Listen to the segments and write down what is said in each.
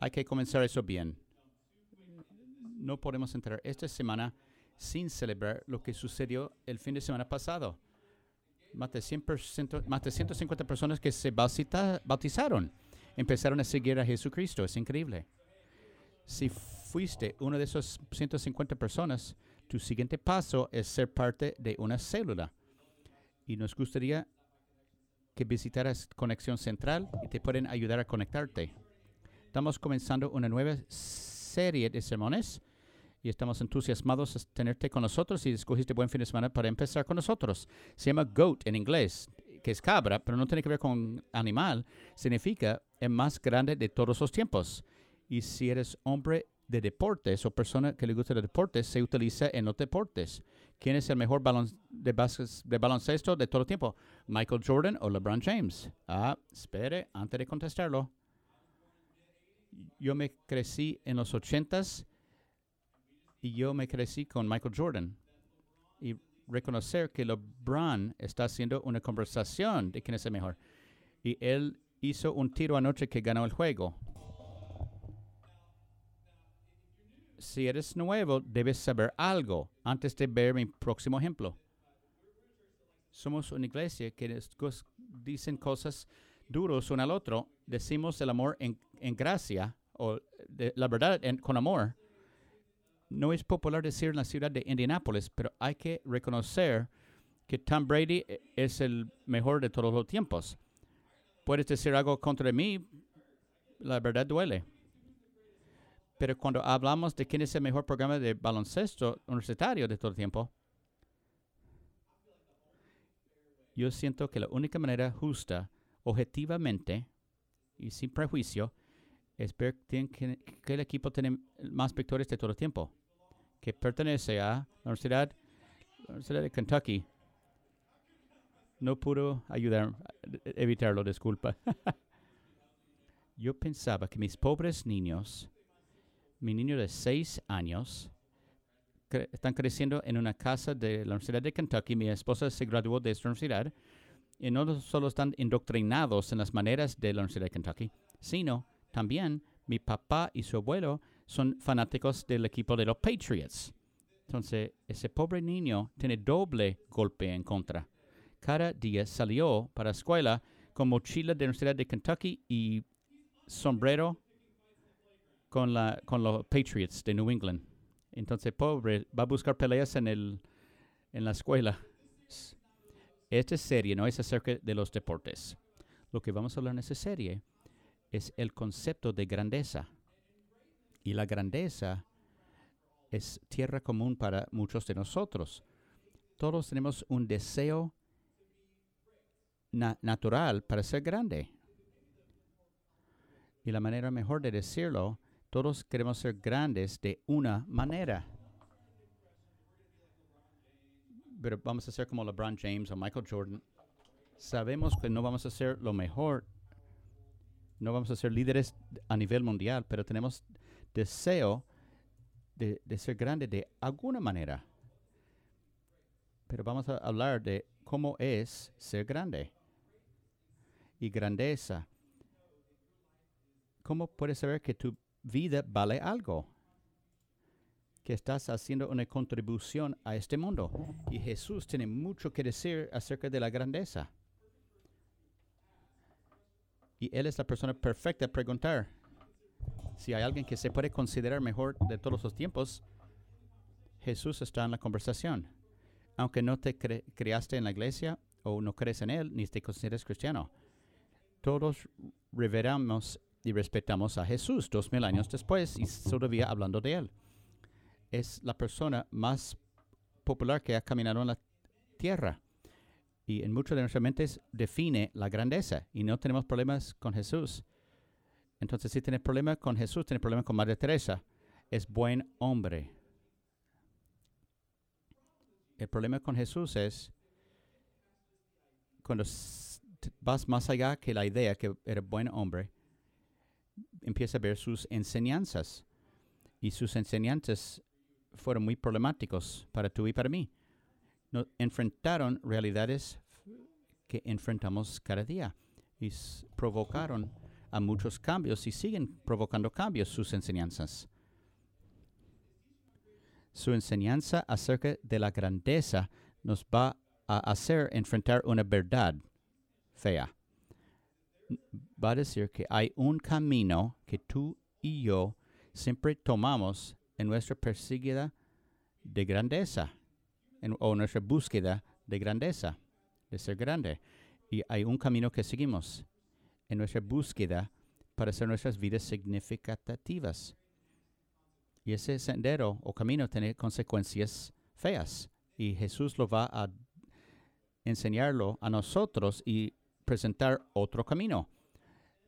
Hay que comenzar eso bien. No podemos entrar esta semana sin celebrar lo que sucedió el fin de semana pasado. Más de, 100%, más de 150 personas que se bautizaron empezaron a seguir a Jesucristo. Es increíble. Si fuiste uno de esos 150 personas, tu siguiente paso es ser parte de una célula. Y nos gustaría que visitaras Conexión Central y te pueden ayudar a conectarte. Estamos comenzando una nueva serie de sermones y estamos entusiasmados de tenerte con nosotros y escogiste buen fin de semana para empezar con nosotros. Se llama GOAT en inglés, que es cabra, pero no tiene que ver con animal. Significa el más grande de todos los tiempos. Y si eres hombre de deportes o persona que le gusta los deportes, se utiliza en los deportes. ¿Quién es el mejor baloncesto de todo el tiempo? ¿Michael Jordan o LeBron James? Ah, espere, antes de contestarlo. Yo me crecí en los ochentas y yo me crecí con Michael Jordan. Y reconocer que LeBron está haciendo una conversación de quién es el mejor. Y él hizo un tiro anoche que ganó el juego. Si eres nuevo, debes saber algo antes de ver mi próximo ejemplo. Somos una iglesia que dicen cosas duros uno al otro. Decimos el amor en, en gracia o la verdad en- con amor. No es popular decir en la ciudad de Indianápolis, pero hay que reconocer que Tom Brady e- es el mejor de todos los tiempos. Puedes decir algo contra mí, la verdad duele. Pero cuando hablamos de quién es el mejor programa de baloncesto universitario de todo el tiempo, yo siento que la única manera justa, objetivamente y sin prejuicio, es ver que el equipo tiene más victorias de todo el tiempo, que pertenece a la Universidad, la Universidad de Kentucky. No pudo ayudar, evitarlo, disculpa. Yo pensaba que mis pobres niños, mi niño de seis años, cre- están creciendo en una casa de la Universidad de Kentucky. Mi esposa se graduó de esta universidad. Y no solo están indoctrinados en las maneras de la Universidad de Kentucky, sino también mi papá y su abuelo son fanáticos del equipo de los Patriots. Entonces, ese pobre niño tiene doble golpe en contra. Cada día salió para la escuela con mochila de la Universidad de Kentucky y sombrero con, la, con los Patriots de New England. Entonces, pobre, va a buscar peleas en, el, en la escuela. Esta serie no es acerca de los deportes. Lo que vamos a hablar en esta serie es el concepto de grandeza. Y la grandeza es tierra común para muchos de nosotros. Todos tenemos un deseo na- natural para ser grande. Y la manera mejor de decirlo, todos queremos ser grandes de una manera. Pero vamos a ser como LeBron James o Michael Jordan. Sabemos que no vamos a ser lo mejor, no vamos a ser líderes a nivel mundial, pero tenemos deseo de, ser grandes de alguna manera. Pero vamos a hablar de cómo es ser grande y grandeza. ¿Cómo puedes saber que tu vida vale algo? Que estás haciendo una contribución a este mundo. Y Jesús tiene mucho que decir acerca de la grandeza. Y Él es la persona perfecta a preguntar. Si hay alguien que se puede considerar mejor de todos los tiempos, Jesús está en la conversación. Aunque no te cre- creaste en la iglesia o no crees en Él, ni te consideres cristiano. Todos reveramos y respetamos a Jesús dos mil años después y todavía hablando de Él. Es la persona más popular que ha caminado en la tierra. Y en muchas de nuestras mentes define la grandeza. Y no tenemos problemas con Jesús. Entonces, si tienes problemas con Jesús, tienes problemas con Madre Teresa. Es buen hombre. El problema con Jesús es cuando vas más allá que la idea que era buen hombre, empieza a ver sus enseñanzas. Y sus enseñanzas fueron muy problemáticos para tú y para mí. No, enfrentaron realidades que enfrentamos cada día. Y provocaron a muchos cambios y siguen provocando cambios sus enseñanzas. Su enseñanza acerca de la grandeza nos va a hacer enfrentar una verdad fea. Va a decir que hay un camino que tú y yo siempre tomamos en nuestra perseguida de grandeza en- o nuestra búsqueda de grandeza, de ser grande. Y hay un camino que seguimos en nuestra búsqueda para hacer nuestras vidas significativas. Y ese sendero o camino tiene consecuencias feas. Y Jesús lo va a enseñarlo a nosotros y presentar otro camino.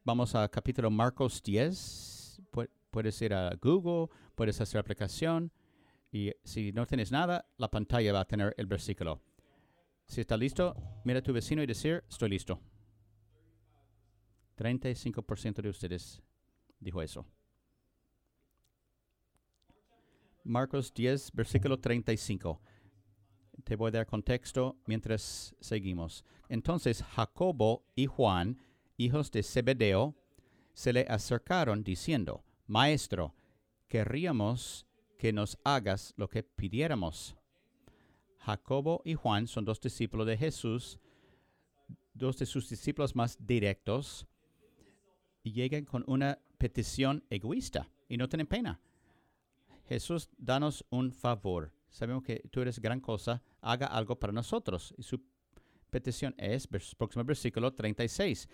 Vamos a capítulo Marcos 10. Pu- Puedes ir a Google, puedes hacer aplicación. Y si no tienes nada, la pantalla va a tener el versículo. Si está listo, mira a tu vecino y decir, estoy listo. 35% de ustedes dijo eso. Marcos 10, versículo 35. Te voy a dar contexto mientras seguimos. Entonces Jacobo y Juan, hijos de Zebedeo, se le acercaron diciendo, Maestro, querríamos que nos hagas lo que pidiéramos. Jacobo y Juan son dos discípulos de Jesús, dos de sus discípulos más directos, y llegan con una petición egoísta y no tienen pena. Jesús, danos un favor. Sabemos que tú eres gran cosa, haga algo para nosotros. Y su petición es, próximo versículo 36.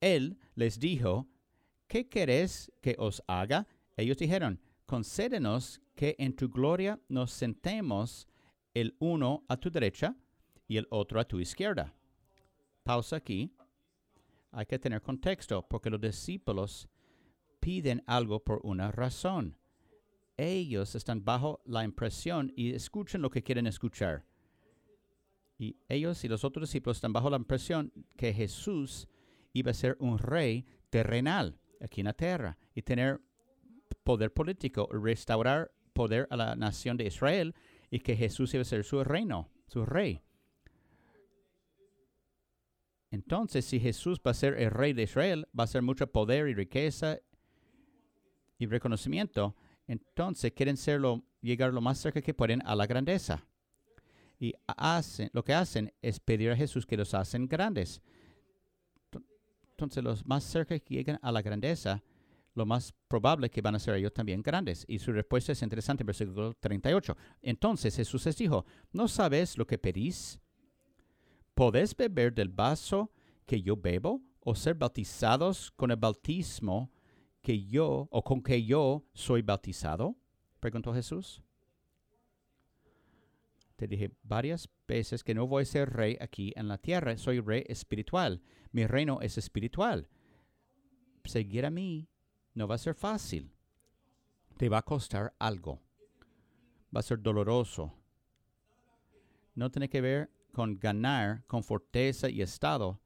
Él les dijo, ¿qué querés que os haga? Ellos dijeron, concédenos que en tu gloria nos sentemos el uno a tu derecha y el otro a tu izquierda. Pausa aquí. Hay que tener contexto porque los discípulos piden algo por una razón. Ellos están bajo la impresión y escuchan lo que quieren escuchar. Y ellos y los otros discípulos están bajo la impresión que Jesús iba a ser un rey terrenal aquí en la tierra y tener poder político, restaurar poder a la nación de Israel y que Jesús iba a ser su reino, su rey. Entonces, si Jesús va a ser el rey de Israel, va a ser mucho poder y riqueza y reconocimiento. Entonces, quieren serlo, llegar lo más cerca que pueden a la grandeza. Y hacen, lo que hacen es pedir a Jesús que los hacen grandes. Ento- Entonces, los más cerca que llegan a la grandeza, lo más probable que van a ser ellos también grandes. Y su respuesta es interesante, versículo 38. Entonces Jesús les dijo, ¿no sabes lo que pedís? ¿Podés beber del vaso que yo bebo o ser bautizados con el bautismo que yo o con que yo soy bautizado? Preguntó Jesús. Te dije varias veces que no voy a ser rey aquí en la tierra, soy rey espiritual. Mi reino es espiritual. Seguir a mí no va a ser fácil. Te va a costar algo. Va a ser doloroso. No tiene que ver con ganar con fortaleza y estado.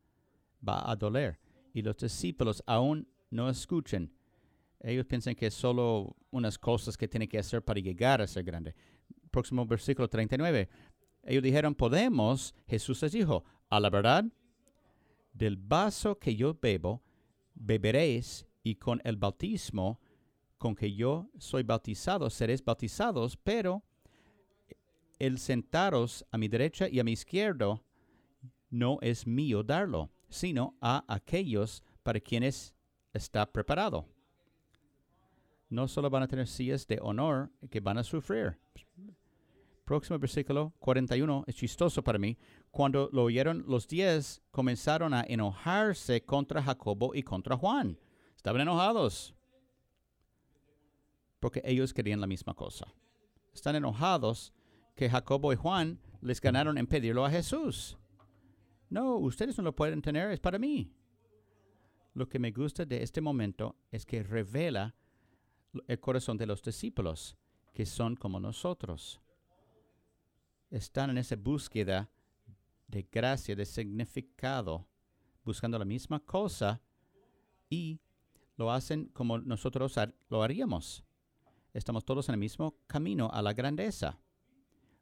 Va a doler. Y los discípulos aún no escuchan. Ellos piensan que es solo unas cosas que tienen que hacer para llegar a ser grande. Próximo versículo 39. Ellos dijeron, podemos. Jesús les dijo, a la verdad, del vaso que yo bebo, beberéis y con el bautismo con que yo soy bautizado, seréis bautizados, pero el sentaros a mi derecha y a mi izquierda no es mío darlo, sino a aquellos para quienes está preparado. No solo van a tener sillas de honor que van a sufrir. Próximo versículo 41 es chistoso para mí. Cuando lo oyeron los diez, comenzaron a enojarse contra Jacobo y contra Juan. Estaban enojados porque ellos querían la misma cosa. Están enojados que Jacobo y Juan les ganaron en pedirlo a Jesús. No, ustedes no lo pueden tener, es para mí. Lo que me gusta de este momento es que revela el corazón de los discípulos, que son como nosotros. Están en esa búsqueda de gracia, de significado, buscando la misma cosa y lo hacen como nosotros lo haríamos. Estamos todos en el mismo camino a la grandeza.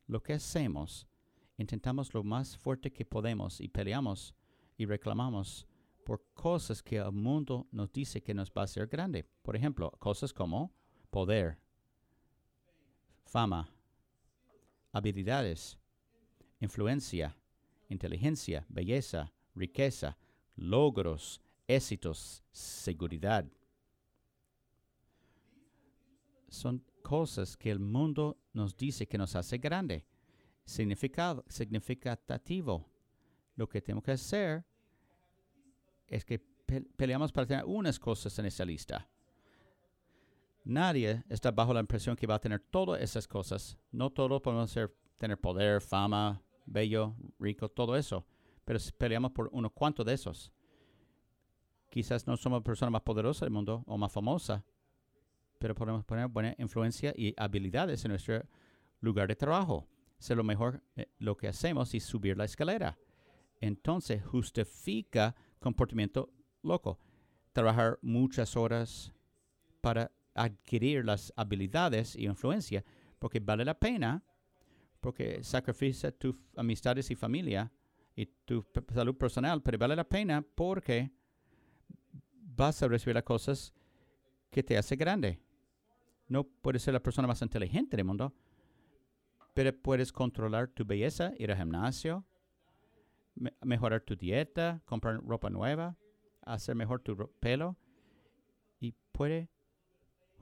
Lo que hacemos, intentamos lo más fuerte que podemos y peleamos y reclamamos por cosas que el mundo nos dice que nos va a hacer grande. Por ejemplo, cosas como poder, fama, habilidades, influencia, inteligencia, belleza, riqueza, logros, éxitos, seguridad. Son cosas que el mundo nos dice que nos hace grande, significativo. Lo que tenemos que hacer es que peleamos para tener unas cosas en esa lista. Nadie está bajo la impresión que va a tener todas esas cosas. No todos podemos ser, tener poder, fama, bello, rico, todo eso. Pero peleamos por unos cuantos de esos. Quizás no somos la persona más poderosa del mundo o más famosa, pero podemos poner buena influencia y habilidades en nuestro lugar de trabajo. Ser lo mejor eh, lo que hacemos y subir la escalera. Entonces justifica comportamiento loco. Trabajar muchas horas para adquirir las habilidades y influencia, porque vale la pena, porque sacrifica tus amistades y familia y tu salud personal, pero vale la pena porque vas a recibir las cosas que te hace grande. No puedes ser la persona más inteligente del mundo, pero puedes controlar tu belleza, ir al gimnasio, mejorar tu dieta, comprar ropa nueva, hacer mejor tu pelo y puede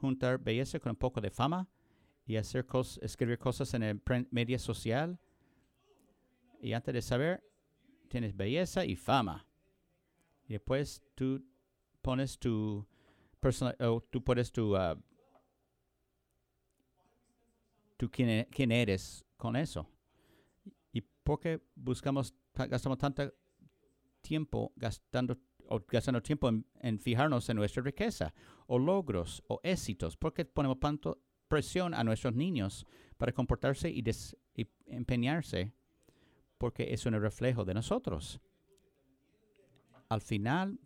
juntar belleza con un poco de fama y hacer escribir cosas en el media social. Y antes de saber, tienes belleza y fama. Y después tú pones tu personal, o tú pones tu, uh, e, quién, eres con eso. ¿Y por qué buscamos, gastamos tanto tiempo gastando o gastando tiempo en, fijarnos en nuestra riqueza o logros o éxitos? ¿Por qué ponemos tanto presión a nuestros niños para comportarse y, y empeñarse? Porque es un reflejo de nosotros. Al final,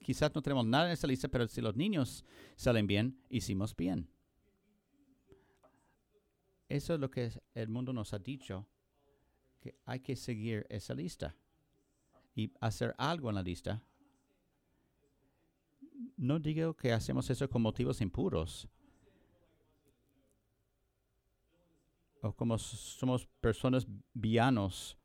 quizás no tenemos nada en esa lista, pero si los niños salen bien, hicimos bien. Eso es lo que el mundo nos ha dicho, que hay que seguir esa lista y hacer algo en la lista. No digo que hacemos eso con motivos impuros o como somos personas vianos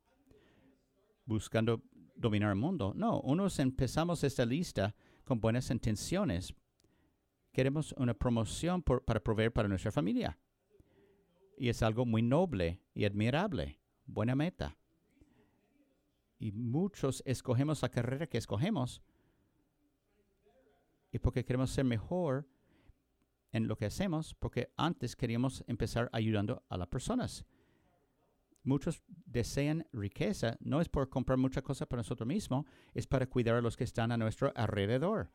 buscando dominar el mundo. No, unos empezamos esta lista con buenas intenciones. Queremos una promoción para proveer para nuestra familia. Y es algo muy noble y admirable. Buena meta. Y muchos escogemos la carrera que escogemos y porque queremos ser mejor en lo que hacemos, porque antes queríamos empezar ayudando a las personas. Muchos desean riqueza, no es por comprar muchas cosas para nosotros mismos, es para cuidar a los que están a nuestro alrededor.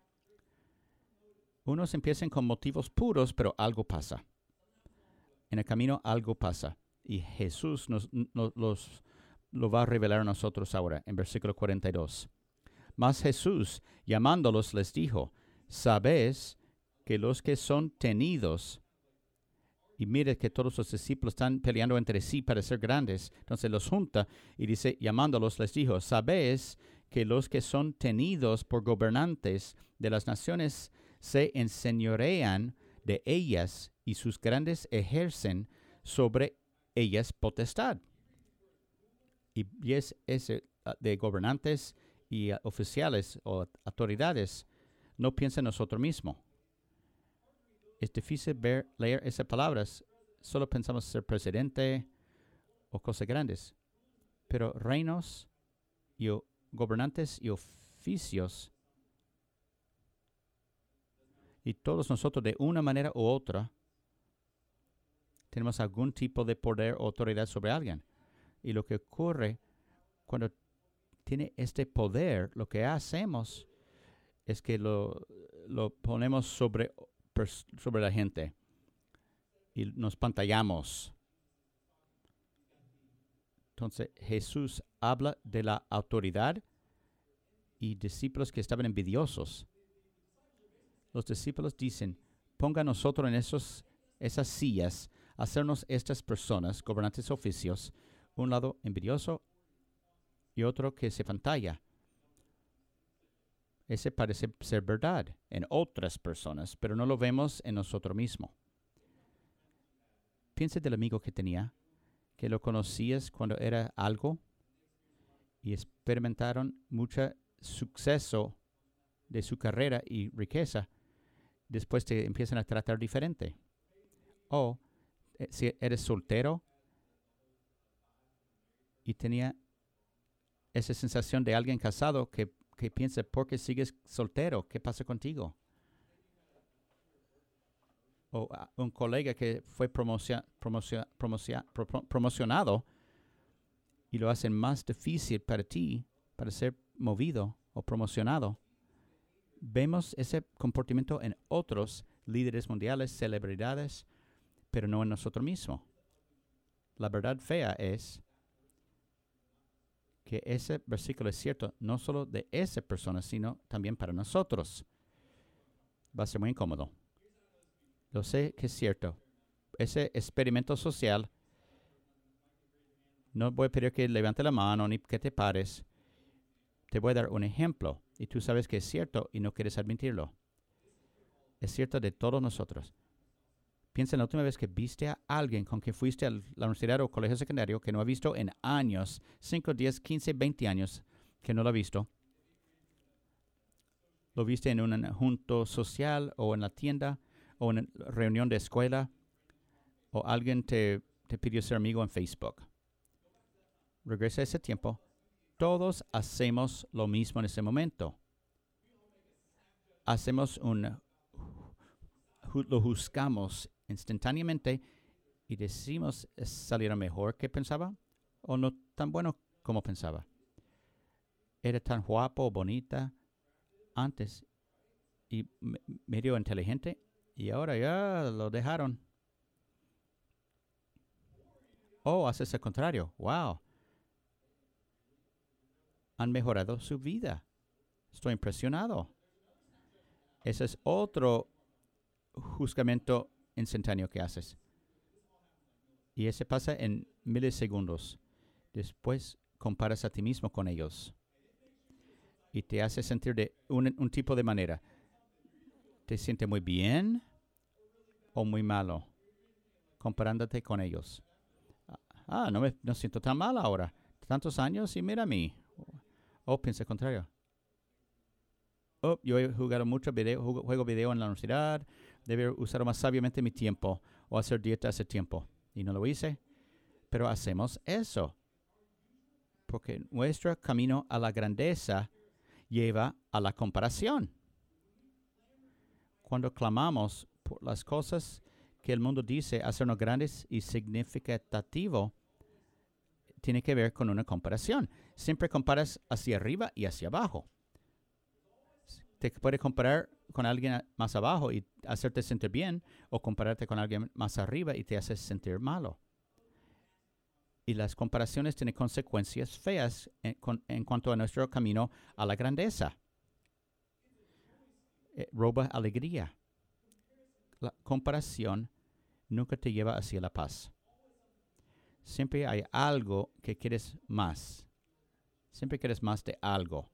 Unos empiezan con motivos puros, pero algo pasa. En el camino algo pasa. Y Jesús nos, los, lo va a revelar a nosotros ahora, en versículo 42. Mas Jesús, llamándolos, les dijo, Sabéis que los que son tenidos y mire que todos los discípulos están peleando entre sí para ser grandes. Entonces los junta y dice, llamándolos, les dijo, sabéis que los que son tenidos por gobernantes de las naciones se enseñorean de ellas y sus grandes ejercen sobre ellas potestad. Y, es ese ah, de gobernantes y ah, oficiales o autoridades, no piensa en nosotros mismos es difícil ver, leer esas palabras. Solo pensamos ser presidente o cosas grandes. Pero reinos y gobernantes y oficios y todos nosotros de una manera u otra tenemos algún tipo de poder o autoridad sobre alguien. Y lo que ocurre cuando tiene este poder, lo que hacemos es que lo, lo ponemos sobre sobre la gente y nos pantallamos. Entonces Jesús habla de la autoridad y discípulos que estaban envidiosos. Los discípulos dicen, ponga nosotros en esos, esas sillas, hacernos estas personas, gobernantes oficios, un lado envidioso y otro que se pantalla. Ese parece ser verdad en otras personas, pero no lo vemos en nosotros mismos. Piense del amigo que tenía, que lo conocías cuando era algo y experimentaron mucho suceso de su carrera y riqueza. Después te empiezan a tratar diferente. O eh, si eres soltero y tenía esa sensación de alguien casado que, que piensa, ¿por qué sigues soltero? ¿Qué pasa contigo? O ah, un colega que fue promocionado y lo hacen más difícil para ti para ser movido o promocionado. Vemos ese comportamiento en otros líderes mundiales, celebridades, pero no en nosotros mismos. La verdad fea es que ese versículo es cierto no solo de esa persona, sino también para nosotros. Va a ser muy incómodo. Lo sé que es cierto. Ese experimento social, no voy a pedir que levante la mano ni que te pares. Te voy a dar un ejemplo y tú sabes que es cierto y no quieres admitirlo. Es cierto de todos nosotros. Piensa en la última vez que viste a alguien con quien fuiste a la universidad o colegio secundario que no ha visto en años, 5, 10, 15, 20 años que no lo ha visto. Lo viste en un junto social o en la tienda o en reunión de escuela o alguien te, te pidió ser amigo en Facebook. Regresa a ese tiempo. Todos hacemos lo mismo en ese momento. Hacemos un lo juzgamos instantáneamente y decimos salieron mejor que pensaba o no tan bueno como pensaba. Era tan guapo, bonita antes y medio inteligente y ahora ya lo dejaron. Oh, haces el contrario. Wow. Han mejorado su vida. Estoy impresionado. Ese es otro juzgamiento instantáneo que haces. Y ese pasa en milisegundos. Después comparas a ti mismo con ellos. Y te hace sentir de un, tipo de manera. ¿Te siente muy bien o muy malo? Comparándote con ellos. Ah, no me no siento tan mal ahora. Tantos años y mira a mí. O piensa el contrario. Oh, yo he jugado mucho video, juego video en la universidad, Debe usar más sabiamente mi tiempo o hacer dieta hace tiempo. Y no lo hice. Pero hacemos eso. Porque nuestro camino a la grandeza lleva a la comparación. Cuando clamamos por las cosas que el mundo dice hacernos grandes y significativo, tiene que ver con una comparación. Siempre comparas hacia arriba y hacia abajo. Te puede comparar con alguien más abajo y hacerte sentir bien o compararte con alguien más arriba y te hace sentir malo. Y las comparaciones tienen consecuencias feas en, cuanto a nuestro camino a la grandeza. Eh, roba alegría. La comparación nunca te lleva hacia la paz. Siempre hay algo que quieres más. Siempre quieres más de algo.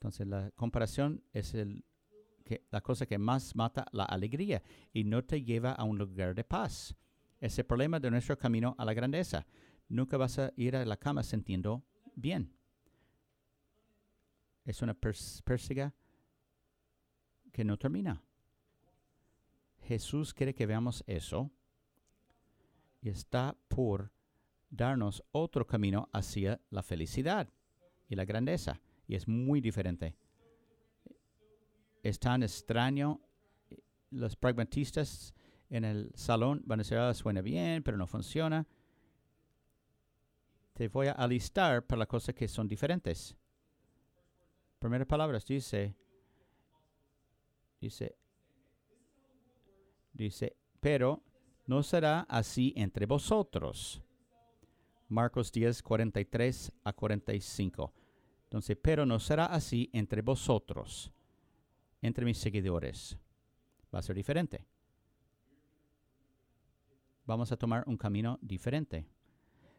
Entonces la comparación es el, que, la cosa que más mata la alegría y no te lleva a un lugar de paz. Es el problema de nuestro camino a la grandeza. Nunca vas a ir a la cama sintiendo bien. Es una persiga que no termina. Jesús quiere que veamos eso y está por darnos otro camino hacia la felicidad y la grandeza y es muy diferente. Es tan extraño. Los pragmatistas en el salón van a decir, ah, suena bien, pero no funciona. Te voy a alistar para las cosas que son diferentes. Primera palabra dice, dice, dice, pero no será así entre vosotros. Marcos 10, 43 a 45. Entonces, pero no será así entre vosotros, entre mis seguidores. Va a ser diferente. Vamos a tomar un camino diferente.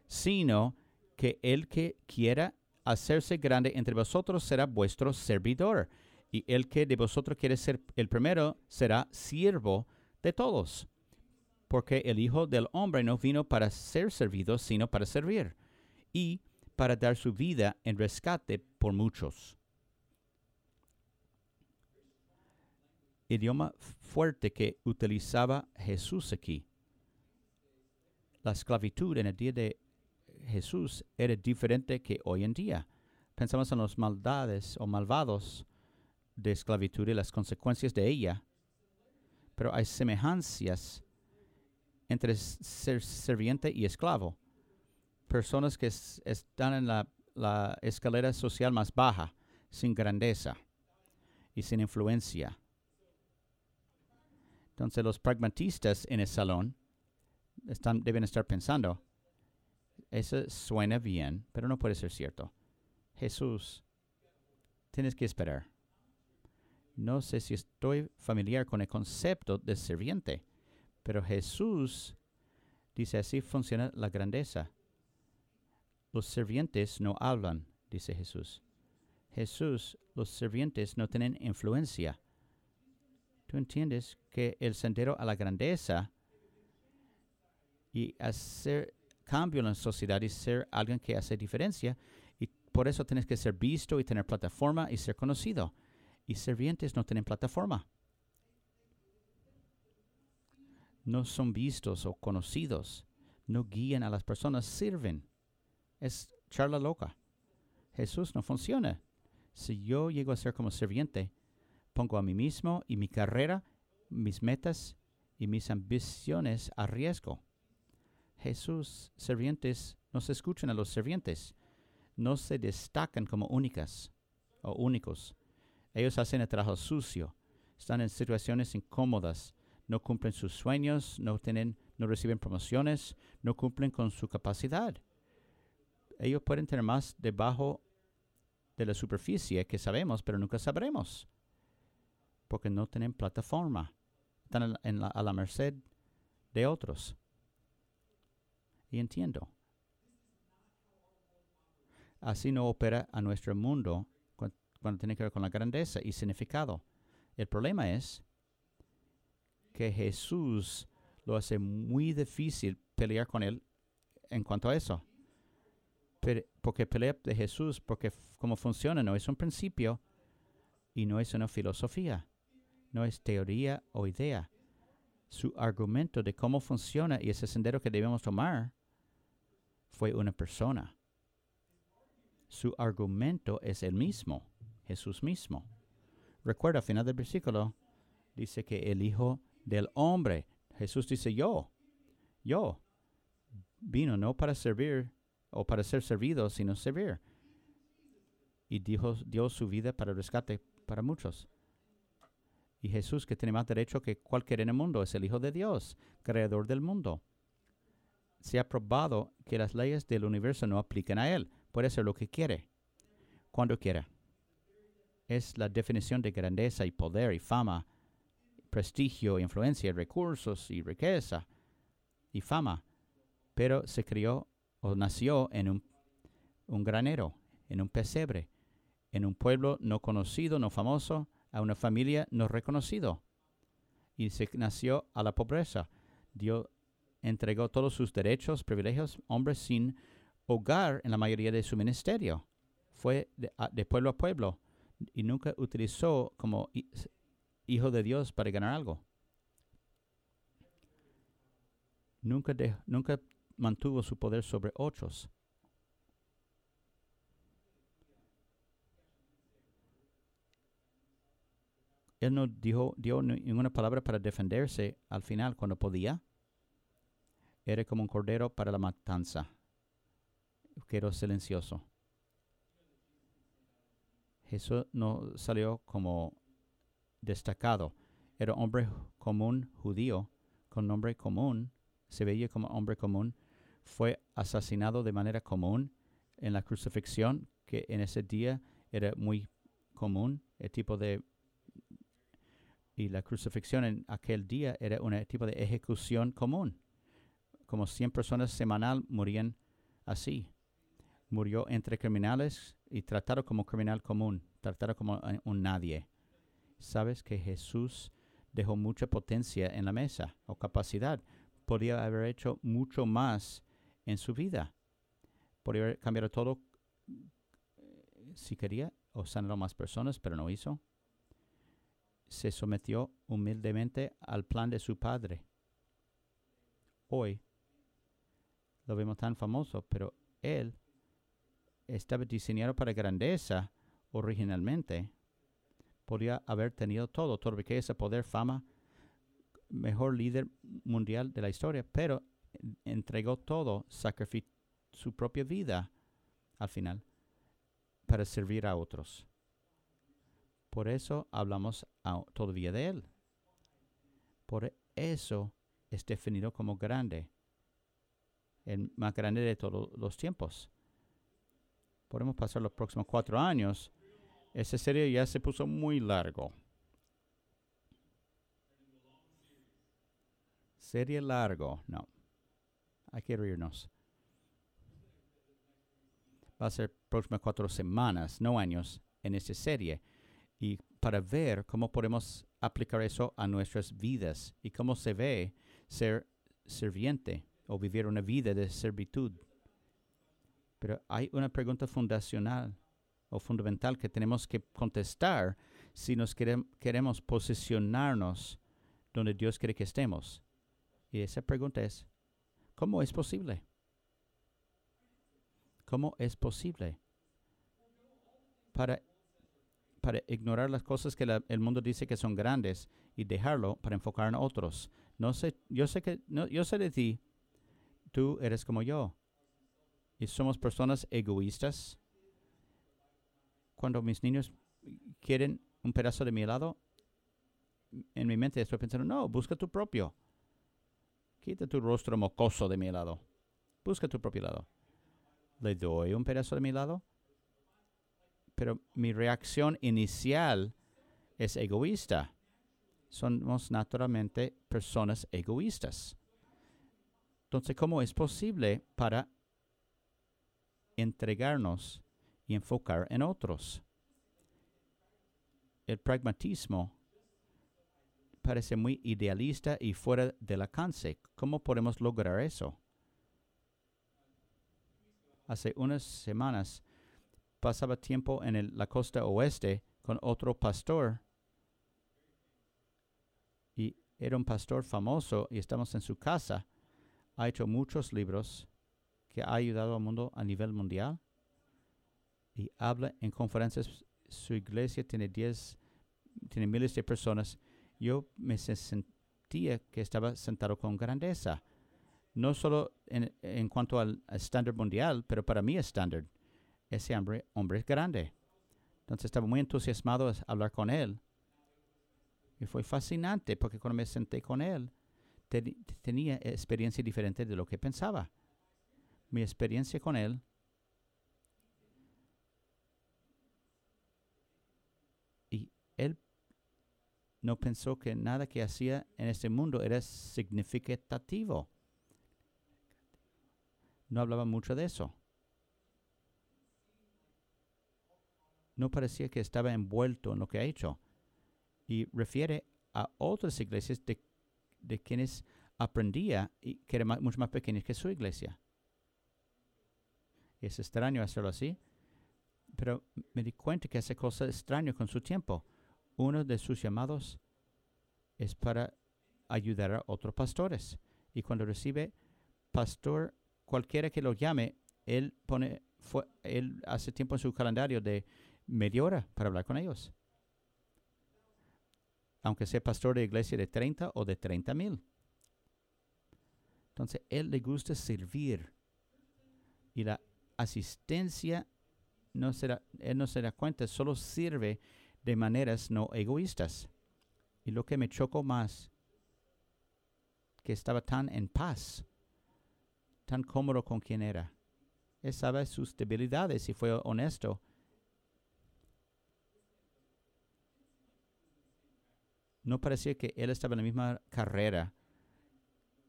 Sino que el que quiera hacerse grande entre vosotros será vuestro servidor, y el que de vosotros quiere ser el primero será siervo de todos. Porque el Hijo del Hombre no vino para ser servido, sino para servir, y para dar su vida en rescate por muchos. Idioma fuerte que utilizaba Jesús aquí. La esclavitud en el día de Jesús era diferente que hoy en día. Pensamos en los maldades o malvados de esclavitud y las consecuencias de ella, pero hay semejanzas entre ser serviente y esclavo. Personas que están en la, escalera social más baja, sin grandeza y sin influencia. Entonces los pragmatistas en el salón están, deben estar pensando, eso suena bien, pero no puede ser cierto. Jesús, tienes que esperar. No sé si estoy familiar con el concepto de serviente, pero Jesús dice así funciona la grandeza. Los servientes no hablan, dice Jesús. Jesús, los servientes no tienen influencia. ¿Tú entiendes que el sendero a la grandeza y hacer cambio en la sociedad y ser alguien que hace diferencia. Y por eso tienes que ser visto y tener plataforma y ser conocido. Y servientes no tienen plataforma. No son vistos o conocidos. No guían a las personas, sirven. Es charla loca. Jesús no funciona. Si yo llego a ser como serviente, pongo a mí mismo y mi carrera, mis metas y mis ambiciones a riesgo. Jesús, servientes, no se escuchan a los servientes, no se destacan como únicas o únicos. Ellos hacen el trabajo sucio, están en situaciones incómodas, no cumplen sus sueños, no, tienen, no reciben promociones, no cumplen con su capacidad. Ellos pueden tener más debajo de la superficie que sabemos, pero nunca sabremos, porque no tienen plataforma, están a la merced de otros y entiendo. Así no opera a nuestro mundo cuando, tiene que ver con la grandeza y significado. El problema es que Jesús lo hace muy difícil pelear con él en cuanto a eso. Porque pelea de Jesús, porque como funciona, no es un principio y no es una filosofía, no es teoría o idea. Su argumento de cómo funciona y ese sendero que debemos tomar fue una persona. Su argumento es el mismo, Jesús mismo. Recuerda, al final del versículo, dice que el Hijo del Hombre, Jesús dice yo, yo, vino no para servir o para ser servido, sino servir. Y dijo, dio su vida para rescate para muchos. Y Jesús, que tiene más derecho que cualquier en el mundo, es el Hijo de Dios, creador del mundo se ha probado que las leyes del universo no aplican a él. Puede hacer lo que quiere, cuando quiera. Es la definición de grandeza y poder y fama, prestigio, influencia, recursos y riqueza y fama. Pero se crió o nació en un, granero, en un pesebre, en un pueblo no conocido, no famoso, a una familia no reconocido. Y se nació a la pobreza. Dio entregó todos sus derechos, privilegios, hombres sin hogar en la mayoría de su ministerio. Fue de, pueblo a pueblo y nunca utilizó como hijo de Dios para ganar algo. Nunca, nunca mantuvo su poder sobre otros. Él no dijo, dio ninguna palabra para defenderse al final cuando podía era como un cordero para la matanza. Quedó silencioso. Jesús no salió como destacado. Era hombre común judío, con nombre común, se veía como hombre común. Fue asesinado de manera común en la crucifixión, que en ese día era muy común, el tipo de... Y la crucifixión en aquel día era un tipo de ejecución común como 100 personas semanal morían así. Murió entre criminales y tratado como criminal común, tratado como un nadie. Sabes que Jesús dejó mucha potencia en la mesa o capacidad. Podía haber hecho mucho más en su vida. Podría cambiado todo eh, si quería o sanar a más personas, pero no hizo. Se sometió humildemente al plan de su padre. Hoy lo vemos tan famoso, pero él estaba diseñado para grandeza originalmente. Podría haber tenido todo, toda riqueza, poder, fama, mejor líder mundial de la historia, pero entregó todo, sacrificó su propia vida al final para servir a otros. Por eso hablamos todavía de Él. Por eso es definido como grande, el más grande de todos los tiempos. Podemos pasar los próximos cuatro años. Esa serie ya se puso muy largo. Serie largo, no. Hay que reírnos. Va a ser próximas cuatro semanas, no años, en esta serie. Y para ver cómo podemos aplicar eso a nuestras vidas y cómo se ve ser serviente o vivir una vida de servitud. Pero hay una pregunta fundacional o fundamental que tenemos que contestar si nos queremos posicionarnos donde Dios quiere que estemos. Y esa pregunta es, ¿cómo es posible? ¿Cómo es posible para, para ignorar las cosas que el mundo dice que son grandes y dejarlo para enfocar en otros? No sé, yo sé que no, yo sé de ti, tú eres como yo. Y somos personas egoístas. Cuando mis niños quieren un pedazo de mi helado, en mi mente estoy pensando, no, busca tu propio. Quita tu rostro mocoso de mi helado. Busca tu propio helado le doy un pedazo de mi lado, pero mi reacción inicial es egoísta. Somos naturalmente personas egoístas. Entonces, ¿cómo es posible para entregarnos y enfocar en otros? El pragmatismo parece muy idealista y fuera del alcance. ¿Cómo podemos lograr eso? hace unas semanas pasaba tiempo en la costa oeste con otro pastor y era un pastor famoso y estamos en su casa. Ha hecho muchos libros que ha ayudado al mundo a nivel mundial y habla en conferencias. Su iglesia tiene diez, tiene miles de personas. Yo me sentía que estaba sentado con grandeza no solo en, cuanto al estándar mundial, pero para mí estándar. Ese hombre, hombre es grande. Entonces estaba muy entusiasmado de hablar con él. Y fue fascinante porque cuando me senté con él, tenía experiencia diferente de lo que pensaba. Mi experiencia con él y él no pensó que nada que hacía en este mundo era significativo no hablaba mucho de eso. No parecía que estaba envuelto en lo que ha hecho. Y refiere a otras iglesias de, quienes aprendía y que eran mucho más pequeñas que su iglesia. Es extraño hacerlo así, pero me di cuenta que hace cosas extrañas con su tiempo. Uno de sus llamados es para ayudar a otros pastores. Y cuando recibe pastor cualquiera que lo llame, él pone, fue, él hace tiempo en su calendario de media hora para hablar con ellos. Aunque sea pastor de iglesia de 30 o de 30 mil. Entonces, él le gusta servir. Y la asistencia, no se él no se da cuenta, solo sirve de maneras no egoístas. Y lo que me chocó más, que estaba tan en paz tan cómodo con quien era. Él sabe sus debilidades y fue honesto. No parecía que él estaba en la misma carrera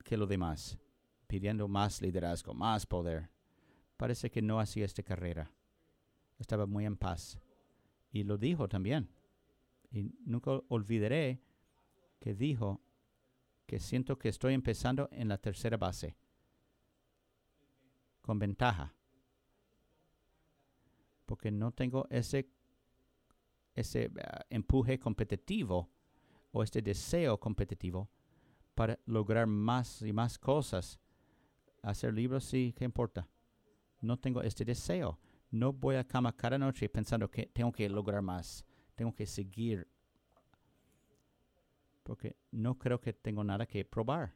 que los demás, pidiendo más liderazgo, más poder. parece que no hacía esta carrera. Estaba muy en paz. Y lo dijo también. Y nunca olvidaré que dijo que siento que estoy empezando en la tercera base, con ventaja, porque no tengo ese, ese ah, empuje competitivo o este deseo competitivo para lograr más y más cosas. Hacer libros, sí, ¿qué importa? No tengo este deseo. No voy a cama cada noche pensando que tengo que lograr más. Tengo que seguir. Porque no creo que tengo nada que probar.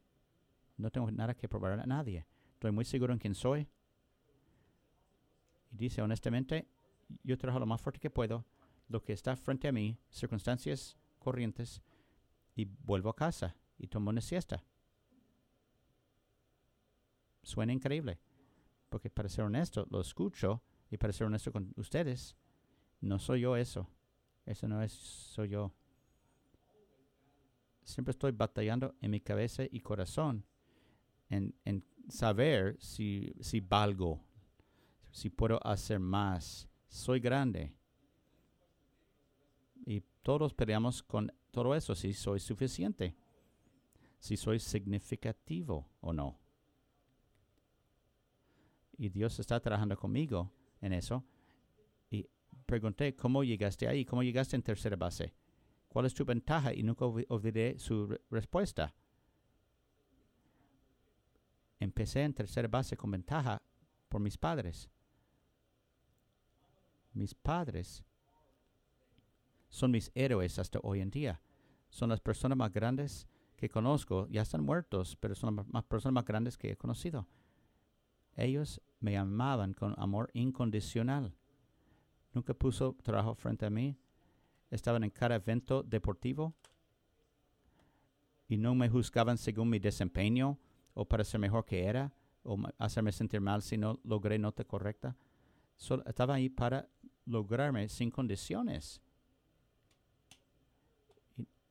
No tengo nada que probar a nadie. Estoy muy seguro en quién soy. Y dice honestamente, yo trabajo lo más fuerte que puedo, lo que está frente a mí, circunstancias corrientes, y vuelvo a casa y tomo una siesta. Suena increíble, porque para ser honesto, lo escucho y para ser honesto con ustedes, no soy yo eso. Eso no es, soy yo. Siempre estoy batallando en mi cabeza y corazón en, en saber si, si valgo, si puedo hacer más. Soy grande. Y todos peleamos con todo eso, si soy suficiente, si soy significativo o no. Y Dios está trabajando conmigo en eso. Y pregunté, ¿cómo llegaste ahí? ¿Cómo llegaste en tercera base? ¿Cuál es tu ventaja? Y nunca olvidé su respuesta. Empecé en tercera base con ventaja por mis padres. Mis padres son mis héroes hasta hoy en día son las personas más grandes que conozco. Ya están muertos, pero son las personas más grandes que he conocido. Ellos me amaban con amor incondicional. Nunca puso trabajo frente a mí. Estaban en cada evento deportivo y no me juzgaban según mi desempeño o para ser mejor que era o hacerme sentir mal si no logré nota correcta. Solo estaba ahí para lograrme sin condiciones.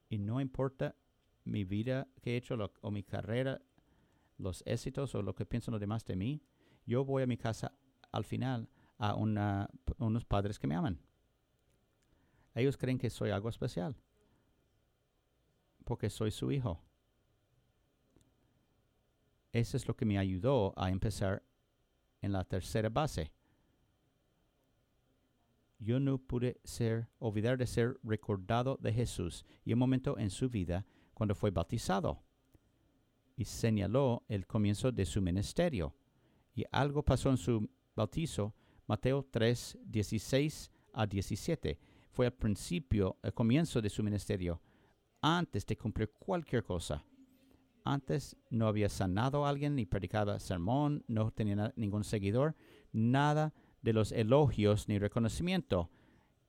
Y no importa mi vida que he hecho o mi carrera, los éxitos o lo que piensan los demás de mí, yo voy a mi casa al final a unos padres que me aman. Ellos creen que soy algo especial porque soy su hijo. Eso es lo que me ayudó a empezar en la tercera base yo no pude ser, olvidar de ser recordado de Jesús y un momento en su vida cuando fue bautizado. Y señaló el comienzo de su ministerio. Y algo pasó en su bautizo, Mateo 3, 16 a 17. Fue al principio, el comienzo de su ministerio, antes de cumplir cualquier cosa. Antes no había sanado a alguien ni predicaba sermón, no tenía ningún seguidor, nada de los elogios ni reconocimiento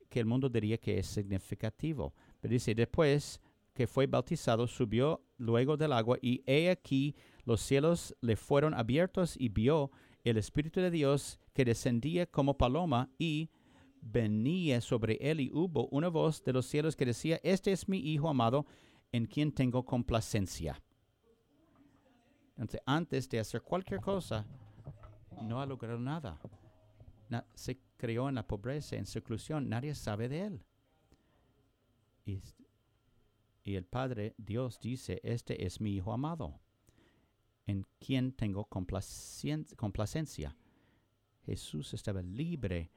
que el mundo diría que es significativo. Pero dice, después que fue bautizado, subió luego del agua y he aquí los cielos le fueron abiertos y vio el Espíritu de Dios que descendía como paloma y venía sobre él y hubo una voz de los cielos que decía, este es mi Hijo amado en quien tengo complacencia. Entonces, antes de hacer cualquier cosa, no ha logrado nada se creó en la pobreza, en seclusión, nadie sabe de él. Y, y el Padre, Dios dice, este es mi Hijo amado, en quien tengo complacencia. Jesús estaba libre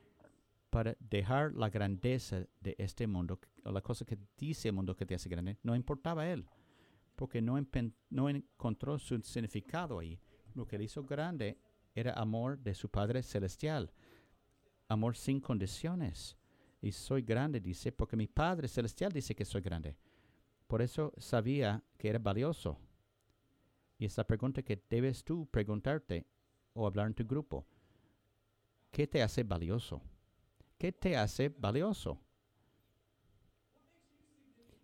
para dejar la grandeza de este mundo, o la cosa que dice el mundo que te hace grande, no importaba a él, porque no, no encontró su significado ahí. Lo que le hizo grande era amor de su Padre Celestial amor sin condiciones. Y soy grande, dice, porque mi Padre Celestial dice que soy grande. Por eso sabía que era valioso. Y esa pregunta que debes tú preguntarte o hablar en tu grupo. ¿Qué te hace valioso? ¿Qué te hace valioso?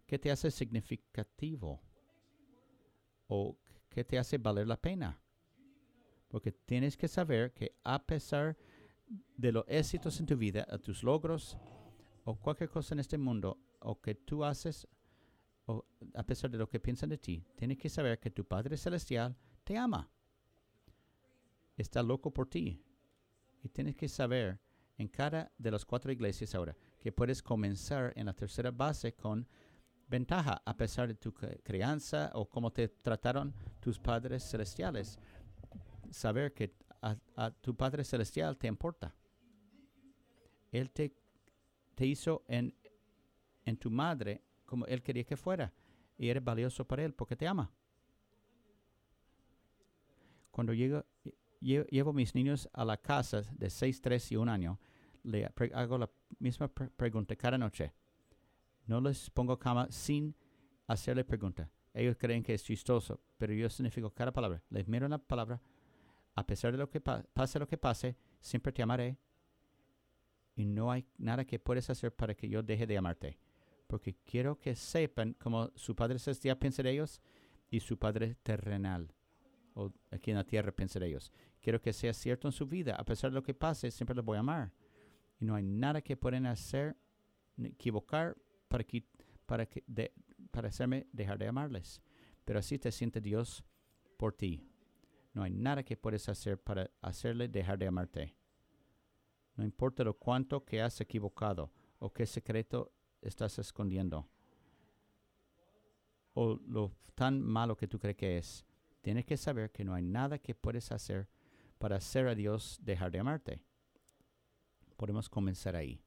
¿Qué te hace significativo? ¿O qué te hace valer la pena? Porque tienes que saber que a pesar de los éxitos en tu vida, a tus logros o cualquier cosa en este mundo o que tú haces o a pesar de lo que piensan de ti, tienes que saber que tu Padre Celestial te ama. Está loco por ti. Y tienes que saber en cada de las cuatro iglesias ahora que puedes comenzar en la tercera base con ventaja a pesar de tu crianza o cómo te trataron tus padres celestiales. Saber que a, a tu Padre Celestial te importa. Él te, te hizo en, en tu madre como Él quería que fuera y eres valioso para Él porque te ama. Cuando llego, lle- llevo mis niños a la casa de 6, 3 y un año, le hago la misma pre- pregunta cada noche. No les pongo cama sin hacerle pregunta. Ellos creen que es chistoso, pero yo significo cada palabra. Les miro la palabra. A pesar de lo que pa- pase lo que pase, siempre te amaré. Y no hay nada que puedes hacer para que yo deje de amarte. Porque quiero que sepan como su Padre Celestial piensa de ellos y su Padre terrenal, o aquí en la tierra piensa de ellos. Quiero que sea cierto en su vida. A pesar de lo que pase, siempre los voy a amar. Y no hay nada que pueden hacer, equivocar para, que, para, que de- para hacerme dejar de amarles. Pero así te siente Dios por ti. No hay nada que puedes hacer para hacerle dejar de amarte. No importa lo cuánto que has equivocado o qué secreto estás escondiendo o lo tan malo que tú crees que es. Tienes que saber que no hay nada que puedes hacer para hacer a Dios dejar de amarte. Podemos comenzar ahí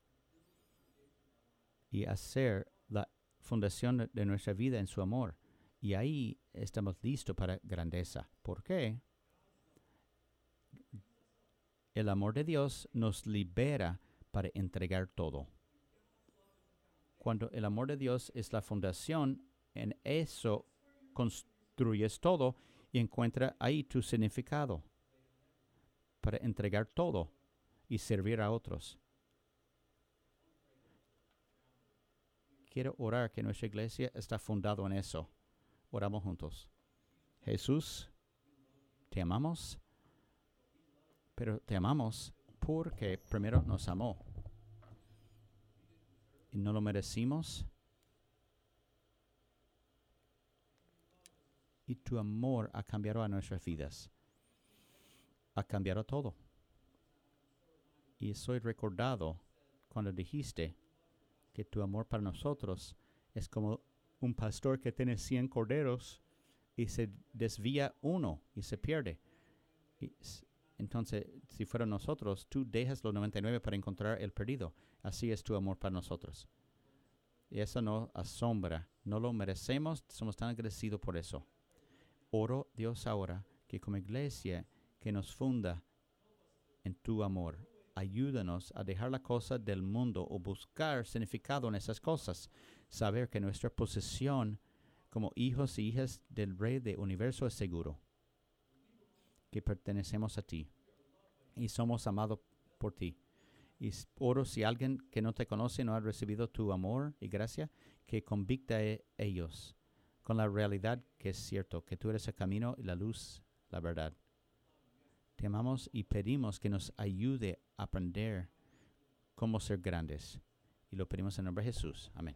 y hacer la fundación de- nuestra vida en su amor. Y ahí estamos listos para grandeza. ¿Por qué? El amor de Dios nos libera para entregar todo. Cuando el amor de Dios es la fundación, en eso construyes todo y encuentra ahí tu significado para entregar todo y servir a otros. Quiero orar que nuestra iglesia está fundado en eso. Oramos juntos. Jesús, te amamos, pero te amamos porque primero nos amó. Y no lo merecimos. Y tu amor ha cambiado a nuestras vidas. Ha cambiado todo. Y soy recordado cuando dijiste que tu amor para nosotros es como un pastor que tiene 100 corderos y se desvía uno y se pierde. Entonces, si fuera nosotros, tú dejas los 99 para encontrar el perdido. Así es tu amor para nosotros. Y eso no asombra. No lo merecemos. Somos tan agradecidos por eso. Oro, Dios, ahora que como iglesia que nos funda en tu amor, ayúdanos a dejar la cosa del mundo o buscar significado en esas cosas. Saber que nuestra posición como hijos y hijas del Rey del universo es seguro. Que pertenecemos a ti y somos amados por ti. Y oro si alguien que no te conoce no ha recibido tu amor y gracia, que convicta a e- ellos con la realidad que es cierto, que tú eres el camino y la luz, la verdad. Te amamos y pedimos que nos ayude a aprender cómo ser grandes. Y lo pedimos en nombre de Jesús. Amén.